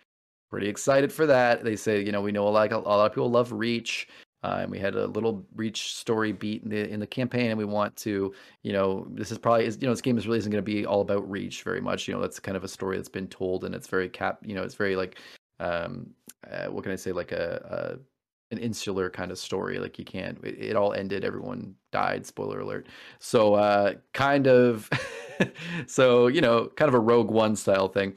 Pretty excited for that. They say, you know, we know a lot, a lot of people love Reach. Uh, and we had a little Reach story beat in the in the campaign, and we want to, you know, this is probably, you know, this game is really isn't going to be all about Reach very much. You know, that's kind of a story that's been told, and it's very cap, you know, it's very like, um, uh, what can I say, like a, a an insular kind of story. Like you can't, it, it all ended, everyone died. Spoiler alert. So, uh, kind of, so you know, kind of a Rogue One style thing.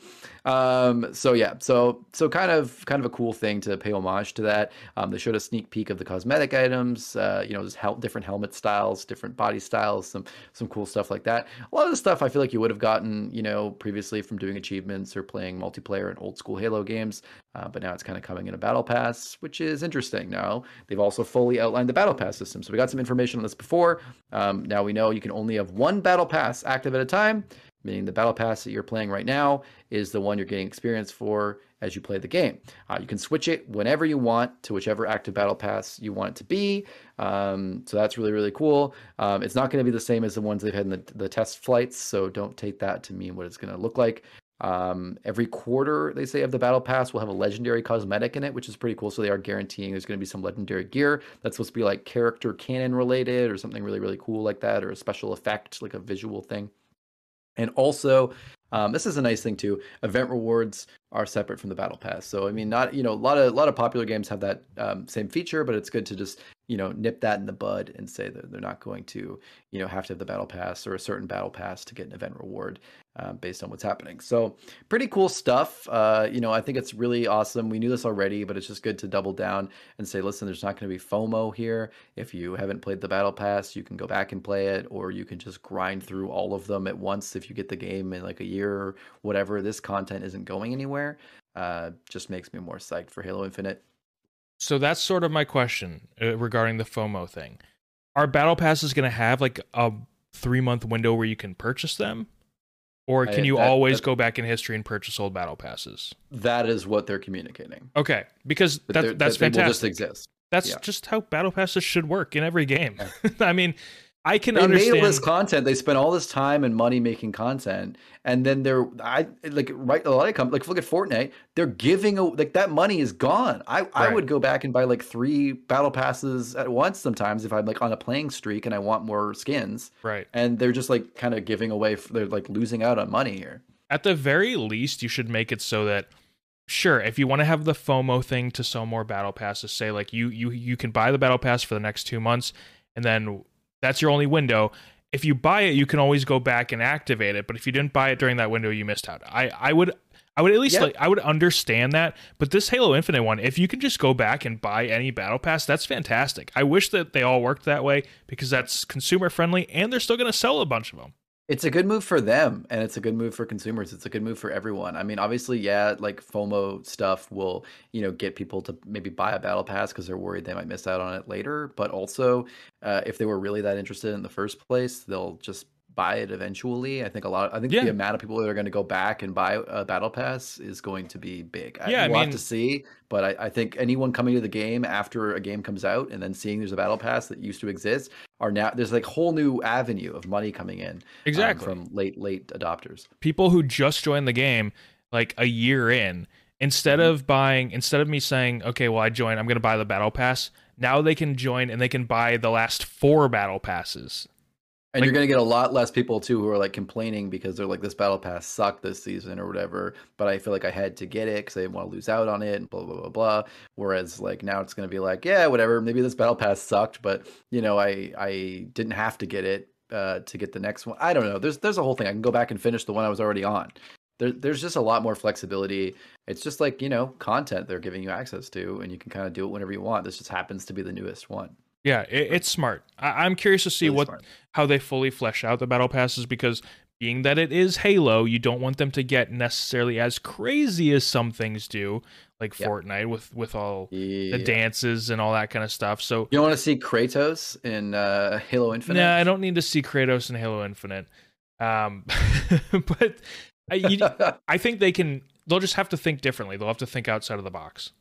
Um, so yeah, so so kind of kind of a cool thing to pay homage to that. Um, they showed a sneak peek of the cosmetic items. Uh, you know, just different helmet styles, different body styles, some some cool stuff like that. A lot of the stuff I feel like you would have gotten, you know, previously from doing achievements or playing multiplayer in old school Halo games. Uh, but now it's kind of coming in a battle pass, which is interesting. Now they've also fully outlined the battle pass system, so we got some information on this before. Um, now we know you can only have one battle pass active at a time meaning the battle pass that you're playing right now is the one you're getting experience for as you play the game. Uh, you can switch it whenever you want to whichever active battle pass you want it to be. Um, so that's really, really cool. Um, it's not going to be the same as the ones they've had in the, the test flights, so don't take that to mean what it's going to look like. Um, every quarter, they say, of the battle pass will have a legendary cosmetic in it, which is pretty cool. So they are guaranteeing there's going to be some legendary gear that's supposed to be like character canon related or something really, really cool like that, or a special effect, like a visual thing. And also, um, this is a nice thing too. Event rewards are separate from the battle pass. So I mean, not you know a lot of a lot of popular games have that um, same feature, but it's good to just you know nip that in the bud and say that they're not going to you know have to have the battle pass or a certain battle pass to get an event reward uh, based on what's happening. So pretty cool stuff. Uh, you know, I think it's really awesome. We knew this already, but it's just good to double down and say, listen, there's not going to be FOMO here. If you haven't played the battle pass, you can go back and play it, or you can just grind through all of them at once if you get the game in like a year or whatever. This content isn't going anywhere. Uh, just makes me more psyched for Halo Infinite. So that's sort of my question uh, regarding the FOMO thing. Are battle passes going to have like a three month window where you can purchase them? Or can you that, always that, go back in history and purchase old battle passes? That is what they're communicating. Okay, because that, that's that fantastic. just exist. That's yeah. just how battle passes should work in every game. Yeah. I mean, I can they understand. made all this content. They spent all this time and money making content, and then they're I like right a lot of companies like look at Fortnite. They're giving a, like that money is gone. I right. I would go back and buy like three battle passes at once sometimes if I'm like on a playing streak and I want more skins. Right. And they're just like kind of giving away. They're like losing out on money here. At the very least, you should make it so that sure if you want to have the fomo thing to sell more battle passes say like you you you can buy the battle pass for the next two months and then that's your only window. If you buy it, you can always go back and activate it. But if you didn't buy it during that window, you missed out. I, I would I would at least like I would understand that. But this Halo Infinite one, if you can just go back and buy any battle pass, that's fantastic. I wish that they all worked that way because that's consumer friendly and they're still going to sell a bunch of them. It's a good move for them and it's a good move for consumers. It's a good move for everyone. I mean, obviously, yeah, like FOMO stuff will, you know, get people to maybe buy a battle pass because they're worried they might miss out on it later. But also, uh, if they were really that interested in the first place, they'll just buy it eventually. I think a lot. I think yeah. the amount of people that are going to go back and buy a battle pass is going to be big. Yeah, I, we'll mean, have to see. But I, I, think anyone coming to the game after a game comes out and then seeing there's a battle pass that used to exist are now there's like whole new avenue of money coming in. Um, exactly um, from late late adopters. People who just joined the game like a year in. Instead mm-hmm. of buying, instead of me saying, okay, well, I joined, I'm going to buy the battle pass. Now they can join and they can buy the last four battle passes and like, you're gonna get a lot less people too who are like complaining because they're like this battle pass sucked this season or whatever. But I feel like I had to get it because I didn't want to lose out on it and blah blah blah blah. Whereas like now it's gonna be like yeah whatever maybe this battle pass sucked but you know I I didn't have to get it uh, to get the next one. I don't know. There's there's a whole thing. I can go back and finish the one I was already on. There, there's just a lot more flexibility. It's just like you know content they're giving you access to, and you can kind of do it whenever you want. This just happens to be the newest one. Yeah, it, it's smart. I, am curious to see really what smart. how they fully flesh out the battle passes because being that it is Halo, you don't want them to get necessarily as crazy as some things do, like yeah. Fortnite with with all yeah. the dances and all that kind of stuff. So you don't want to see Kratos in uh, Halo Infinite? Nah, I don't need to see Kratos in Halo Infinite. Um, but I, you, I think they can. They'll just have to think differently. They'll have to think outside of the box.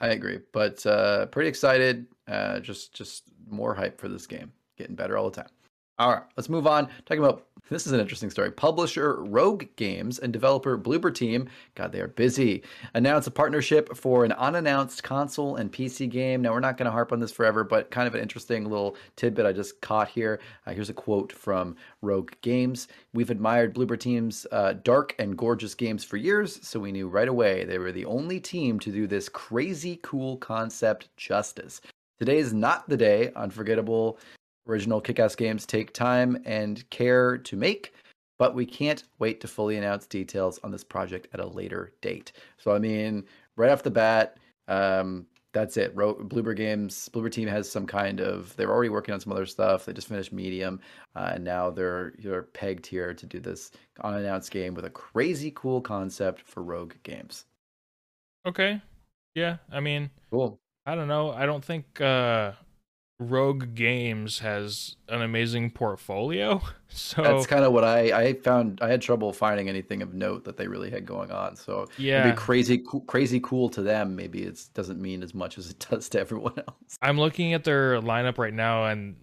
I agree, but uh, pretty excited. Uh, just just more hype for this game. Getting better all the time. All right, let's move on. Talking about this is an interesting story. Publisher Rogue Games and developer Bloober Team, God, they are busy, announced a partnership for an unannounced console and PC game. Now, we're not going to harp on this forever, but kind of an interesting little tidbit I just caught here. Uh, here's a quote from Rogue Games We've admired Bloober Team's uh, dark and gorgeous games for years, so we knew right away they were the only team to do this crazy cool concept justice. Today is not the day unforgettable Original kick ass games take time and care to make, but we can't wait to fully announce details on this project at a later date. So, I mean, right off the bat, um, that's it. Ro- Bloober Games, Bloober Team has some kind of. They're already working on some other stuff. They just finished Medium, uh, and now they're they're pegged here to do this unannounced game with a crazy cool concept for Rogue Games. Okay, yeah. I mean, cool. I don't know. I don't think uh, Rogue Games has an amazing portfolio. So that's kind of what I I found. I had trouble finding anything of note that they really had going on. So yeah, maybe crazy crazy cool to them. Maybe it doesn't mean as much as it does to everyone else. I'm looking at their lineup right now, and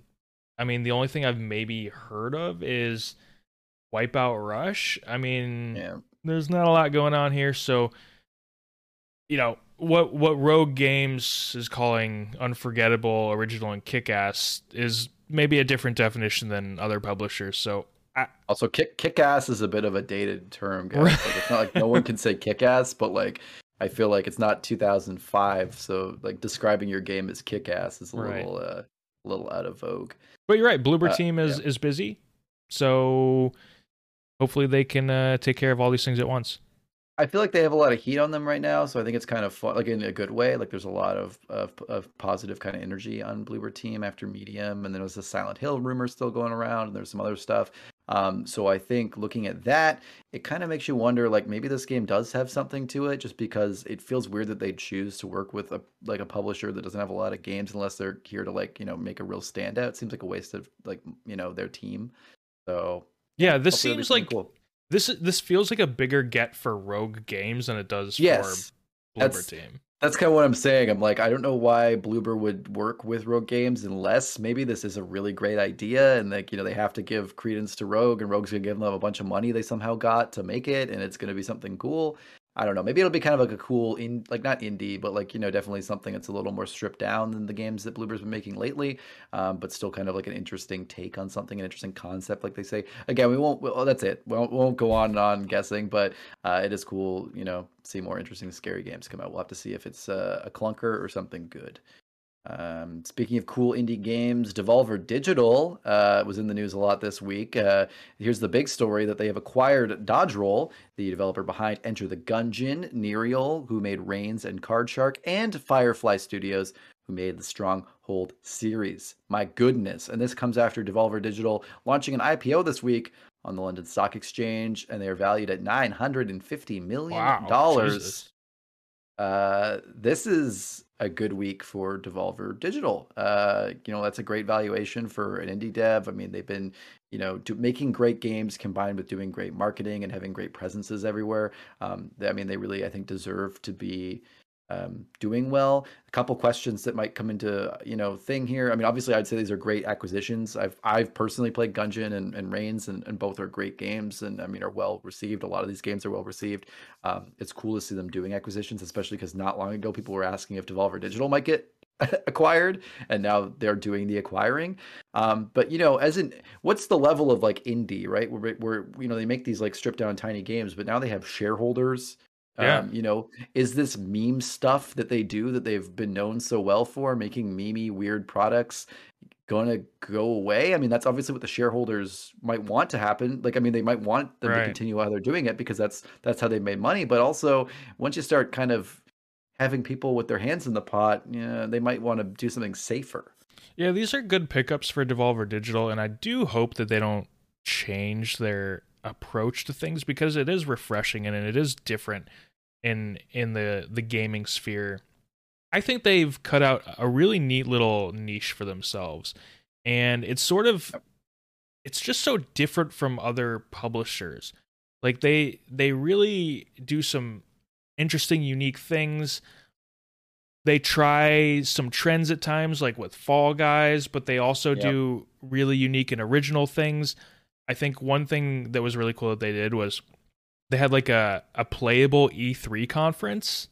I mean the only thing I've maybe heard of is Wipeout Rush. I mean, yeah. there's not a lot going on here, so you know what what Rogue Games is calling unforgettable, original, and kick-ass is maybe a different definition than other publishers. So I, also kick kick ass is a bit of a dated term, guys. Like, it's not like no one can say kick ass, but like I feel like it's not 2005, so like describing your game as kick ass is a Right. little uh, a little out of vogue. But you're right. Bloober Uh, team is is busy, so hopefully they can uh, take care of all these things at once. I feel like they have a lot of heat on them right now, so I think it's kind of fun, like in a good way. Like there's a lot of of, of positive kind of energy on Bloober team after Medium, and then there was the Silent Hill rumor still going around, and there's some other stuff. Um, so I think looking at that, it kind of makes you wonder, like maybe this game does have something to it, just because it feels weird that they choose to work with a like a publisher that doesn't have a lot of games unless they're here to like you know make a real standout. It seems like a waste of like you know their team. So Yeah, this hopefully it'll be seems like cool. This this feels like a bigger get for Rogue Games than it does yes. for Bloober that's- team. That's kind of what I'm saying. I'm like, I don't know why Bloober would work with Rogue Games unless maybe this is a really great idea and like, you know, they have to give credence to Rogue and Rogue's gonna give them a bunch of money they somehow got to make it and it's gonna be something cool. I don't know. Maybe it'll be kind of like a cool in like not indie, but like, you know, definitely something that's a little more stripped down than the games that Bloober's been making lately. Um, but still kind of like an interesting take on something, an interesting concept, like they say. Again, we won't well, that's it. We won't, we won't go on and on guessing, but uh, it is cool, you know, see more interesting scary games come out. We'll have to see if it's uh, a clunker or something good. Um, speaking of cool indie games, Devolver Digital uh, was in the news a lot this week. Uh, here's the big story that they have acquired Dodge Roll, the developer behind Enter the Gungeon, Nerial, who made Reigns and Card Shark, and Firefly Studios, who made the Stronghold series. My goodness. And this comes after Devolver Digital launching an IPO this week on the London Stock Exchange, and they are valued at $950 million. Wow. Uh, this is a good week for Devolver Digital. Uh, you know, that's a great valuation for an indie dev. I mean, they've been, you know, do, making great games combined with doing great marketing and having great presences everywhere. Um, they- I mean, they really, I think, deserve to be um, doing well. A couple questions that might come into you know thing here. I mean, obviously, I'd say these are great acquisitions. I've I've personally played Gungeon and, and Reigns, and, and both are great games, and I mean are well received. A lot of these games are well received. Um, it's cool to see them doing acquisitions, especially because not long ago people were asking if Devolver Digital might get acquired, and now they're doing the acquiring. Um, but you know, as in, what's the level of like indie, right? Where, where you know they make these like stripped down tiny games, but now they have shareholders. Yeah. Um, you know, is this meme stuff that they do that they've been known so well for, making memey weird products, going to go away? I mean, that's obviously what the shareholders might want to happen. Like, I mean, they might want them Right. to continue how they're doing it because that's that's how they made money. But also, once you start kind of having people with their hands in the pot, you know, they might want to do something safer. Yeah, these are good pickups for Devolver Digital, and I do hope that they don't change their approach to things because it is refreshing and it is different in in the the gaming sphere. I think they've cut out a really neat little niche for themselves, and it's sort of it's just so different from other publishers. Like they they really do some interesting, unique things they try some trends at times like with fall guys but they also Yep. do really unique and original things i think one thing that was really cool that they did was they had like a, a playable e3 conference.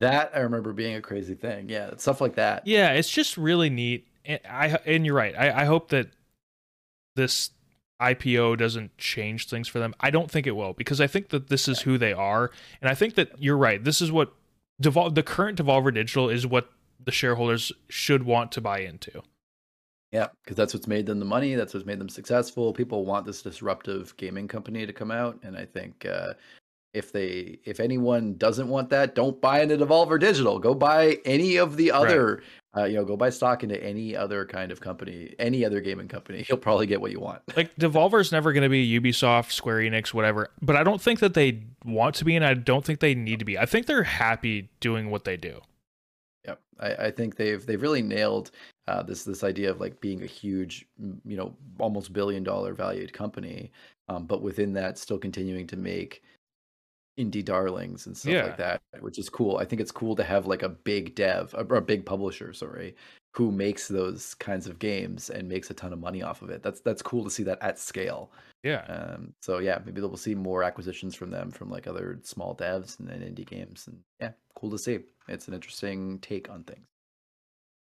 That I remember being a crazy thing. Yeah, stuff like that. yeah it's just really neat. And i and you're right. I, I hope that this ipo doesn't change things for them. I don't think it will because i think that this is who they are. And i think that you're right. This is what Devol- the current devolver digital is what the shareholders should want to buy into Yeah, because that's what's made them the money. That's what's made them successful. People want this disruptive gaming company to come out, and I think uh, if they, if anyone doesn't want that, don't buy into Devolver Digital. Go buy any of the other, uh, you know, go buy stock into any other kind of company, any other gaming company. You'll probably get what you want. like Devolver's never going to be Ubisoft, Square Enix, whatever. But I don't think that they want to be, and I don't think they need to be. I think they're happy doing what they do. Yep, I, I think they've they've really nailed uh, this this idea of like being a huge, you know, almost billion dollar valued company, um, but within that, still continuing to make indie darlings and stuff Yeah. like that, which is cool. I think it's cool to have like a big dev, a, a big publisher, sorry, who makes those kinds of games and makes a ton of money off of it. That's that's cool to see that at scale. Yeah. Um, so yeah, maybe we'll see more acquisitions from them from like other small devs and, and indie games, and yeah, cool to see. It's an interesting take on things.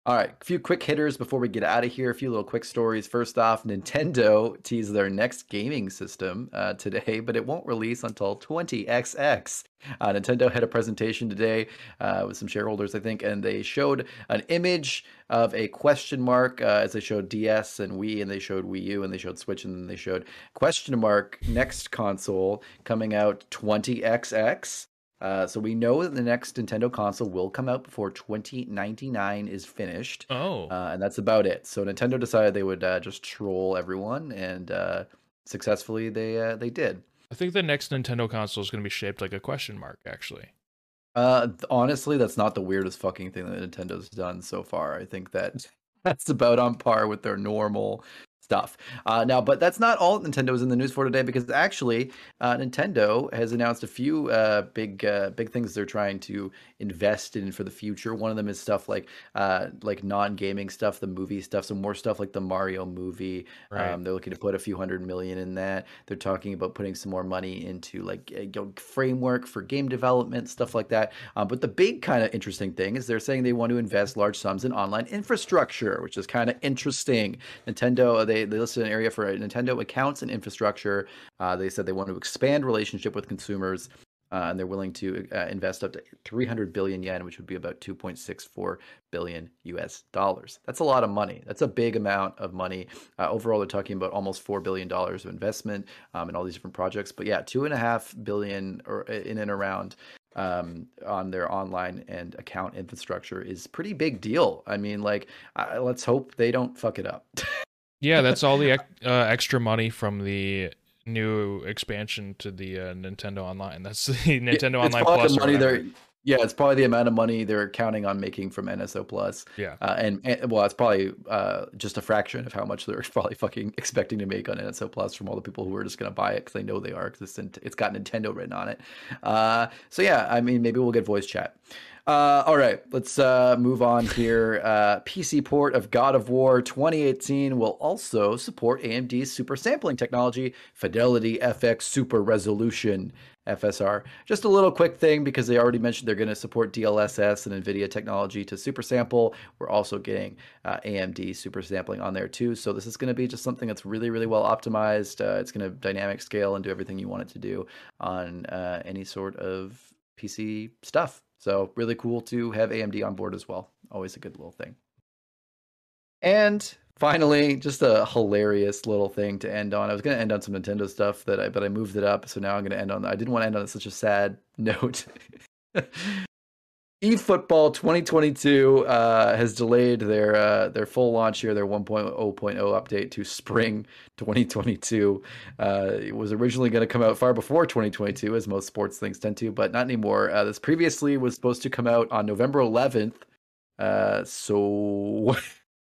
All right, a few quick hitters before we get out of here. A few little quick stories. First off, Nintendo teased their next gaming system uh, today, but it won't release until 20XX. Uh, Nintendo had a presentation today uh, with some shareholders, I think, and they showed an image of a question mark uh, as they showed DS and Wii, and they showed Wii U, and they showed Switch, and then they showed question mark next console coming out 20XX. Uh, so we know that the next Nintendo console will come out before 2099 is finished. Oh, Uh, and that's about it. So Nintendo decided they would uh, just troll everyone, and uh, successfully they uh, they did. I think the next Nintendo console is going to be shaped like a question mark. Actually, Uh, honestly, that's not the weirdest fucking thing that Nintendo's done so far. I think that that's about on par with their normal stuff. Uh, now, but that's not all Nintendo is in the news for today because actually, uh, Nintendo has announced a few uh, big uh, big things they're trying to invest in for the future. One of them is stuff like uh, like non gaming stuff, the movie stuff, some more stuff like the Mario movie. Right. Um, they're looking to put a few hundred million in that. They're talking about putting some more money into like a you know, framework for game development, stuff like that. Um, but the big kind of interesting thing is they're saying they want to invest large sums in online infrastructure, which is kind of interesting. Nintendo they they listed an area for Nintendo accounts and infrastructure. Uh, they said they want to expand relationship with consumers. Uh, and they're willing to uh, invest up to 300 billion yen, which would be about 2.64 billion US dollars. That's a lot of money. That's a big amount of money. Uh, overall, they're talking about almost four billion dollars of investment um, in all these different projects. But yeah, two and a half billion or in and around um, on their online and account infrastructure is pretty big deal. I mean, like, uh, let's hope they don't fuck it up. yeah, that's all the uh, extra money from the new expansion to the uh, Nintendo Online. That's the Nintendo it's Online Plus. the money they're yeah, it's probably the amount of money they're counting on making from NSO Plus. Yeah. Uh, and, and well, it's probably uh, just a fraction of how much they're probably fucking expecting to make on NSO Plus from all the people who are just going to buy it because they know they are because it's, it's got Nintendo written on it. Uh, so yeah, I mean, maybe we'll get voice chat. Uh, all right, let's uh, move on here. Uh, PC port of God of War 2018 will also support AMD's super sampling technology, Fidelity FX Super Resolution FSR. Just a little quick thing because they already mentioned they're going to support DLSS and NVIDIA technology to super sample. We're also getting uh, AMD super sampling on there too. So this is going to be just something that's really, really well optimized. Uh, it's going to dynamic scale and do everything you want it to do on uh, any sort of PC stuff. So really cool to have AMD on board as well. Always a good little thing. And finally, just a hilarious little thing to end on. I was going to end on some Nintendo stuff that I, but I moved it up, so now I'm going to end on. I didn't want to end on such a sad note. eFootball 2022 uh, has delayed their uh, their full launch here, their 1.0.0 update to spring 2022. Uh, it was originally going to come out far before 2022, as most sports things tend to, but not anymore. Uh, this previously was supposed to come out on November 11th. Uh, so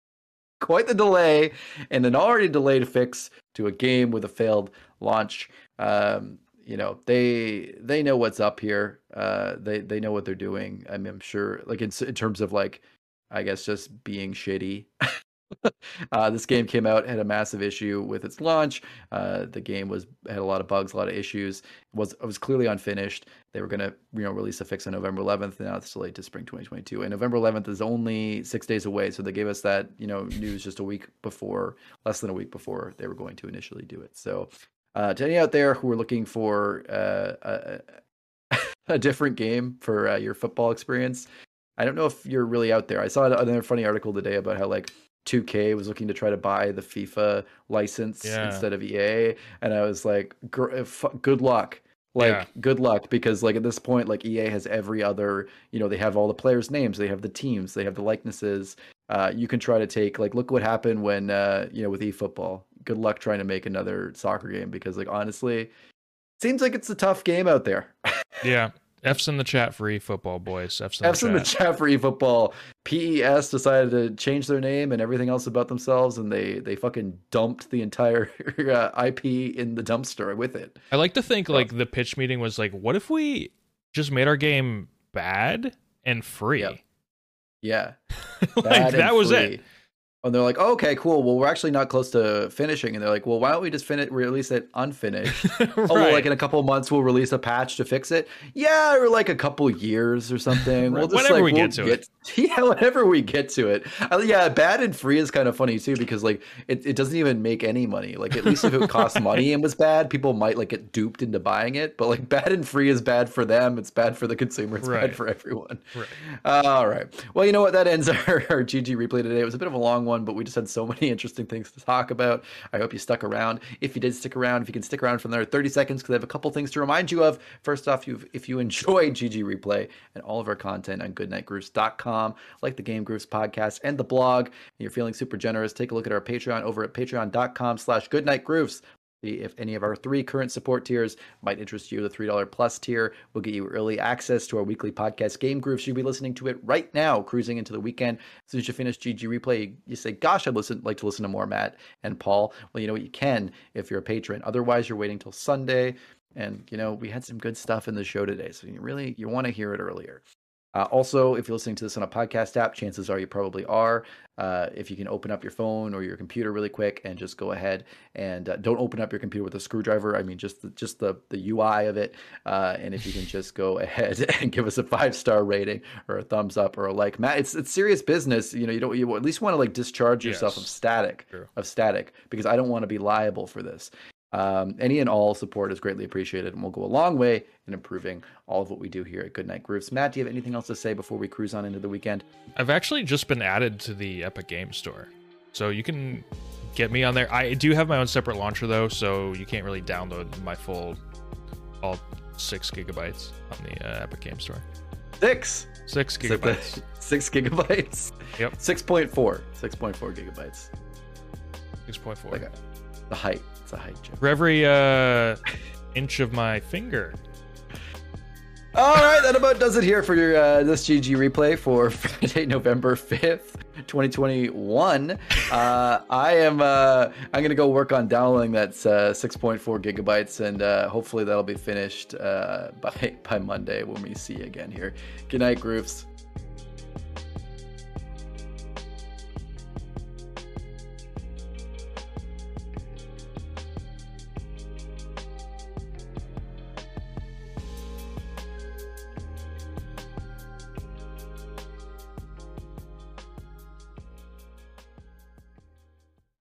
quite the delay, and an already delayed fix to a game with a failed launch. Um, you know they they know what's up here uh they they know what they're doing. I mean i'm sure like in, in terms of like i guess just being shitty uh this game came out had a massive issue with its launch uh the game was had a lot of bugs a lot of issues it was it was clearly unfinished. They were to you know release a fix on november 11th and now it's delayed to spring 2022 and november 11th is only six days away so they gave us that you know news just a week before less than a week before they were going to initially do it. So uh, to any out there who are looking for uh, a, a different game for uh, your football experience, I don't know if you're really out there. I saw another funny article today about how like 2K was looking to try to buy the FIFA license Yeah. instead of EA, and I was like, gr- f- good luck. Like Yeah. good luck because like at this point like EA has every other you know they have all the players names they have the teams they have the likenesses uh, you can try to take like look what happened when uh, you know with eFootball. Good luck trying to make another soccer game because like honestly, seems like it's a tough game out there. Yeah. F's in the chat for eFootball, boys. F's in F's the in the chat. chat for eFootball. PES decided to change their name and everything else about themselves, and they they fucking dumped the entire uh, IP in the dumpster with it. I like to think like the pitch meeting was like, what if we just made our game bad and free? Yep. Yeah, like that was free. it. And they're like, oh, okay, cool. Well, we're actually not close to finishing. And they're like, well, why don't we just finish release it unfinished? right. Oh, well, like in a couple months we'll release a patch to fix it. Yeah, or like a couple years or something. right. We'll just whenever like, we we'll get to get, it. Yeah, whenever we get to it. Uh, yeah, bad and free is kind of funny too because like it, it doesn't even make any money. Like at least if it costs money and was bad, people might like get duped into buying it. But like bad and free is bad for them. It's bad for the consumer. It's right. bad for everyone. Right. Uh, all right. Well, you know what? That ends our, our GG replay today. It was a bit of a long one, but we just had so many interesting things to talk about. I hope you stuck around. If you did stick around, if you can stick around for another 30 seconds, because I have a couple things to remind you of. First off, if you enjoy GG Replay and all of our content on goodnightgrooves.com, like the Game Grooves podcast and the blog, and you're feeling super generous, take a look at our Patreon over at patreon.com slash goodnightgrooves if any of our three current support tiers might interest you. The $3 plus tier will get you early access to our weekly podcast Game Grooves. You'll be listening to it right now, cruising into the weekend. As soon as you finish GG Replay, you say, Gosh, I'd listen, like to listen to more Matt and Paul. Well, you know what? You can if you're a patron. Otherwise, you're waiting till Sunday. And, you know, we had some good stuff in the show today. So you really, you want to hear it earlier. Uh, also, if you're listening to this on a podcast app, chances are you probably are. Uh, if you can open up your phone or your computer really quick and just go ahead and uh, don't open up your computer with a screwdriver. I mean, just the, just the the UI of it. Uh, and if you can just go ahead and give us a five star rating or a thumbs up or a like, Matt, it's it's serious business. You know, you don't you at least want to like discharge yourself yes. of static of static because I don't want to be liable for this. Um, any and all support is greatly appreciated and will go a long way in improving all of what we do here at Goodnight Grooves. Matt, do you have anything else to say before we cruise on into the weekend? I've actually just been added to the Epic Game Store. So you can get me on there. I do have my own separate launcher though, so you can't really download my full all six gigabytes on the uh, Epic Game Store. Six. Six gigabytes. Six gigabytes. Yep. Six point four. Six point four gigabytes. Six point four. Like the height a height joke. For every uh, inch of my finger. All right, that about does it here for your uh, this GG replay for Friday, November fifth, twenty twenty one. Uh, I am uh, I'm gonna go work on downloading that uh, six point four gigabytes, and uh, hopefully that'll be finished uh, by by Monday when we see you again here. Good night, Grooves.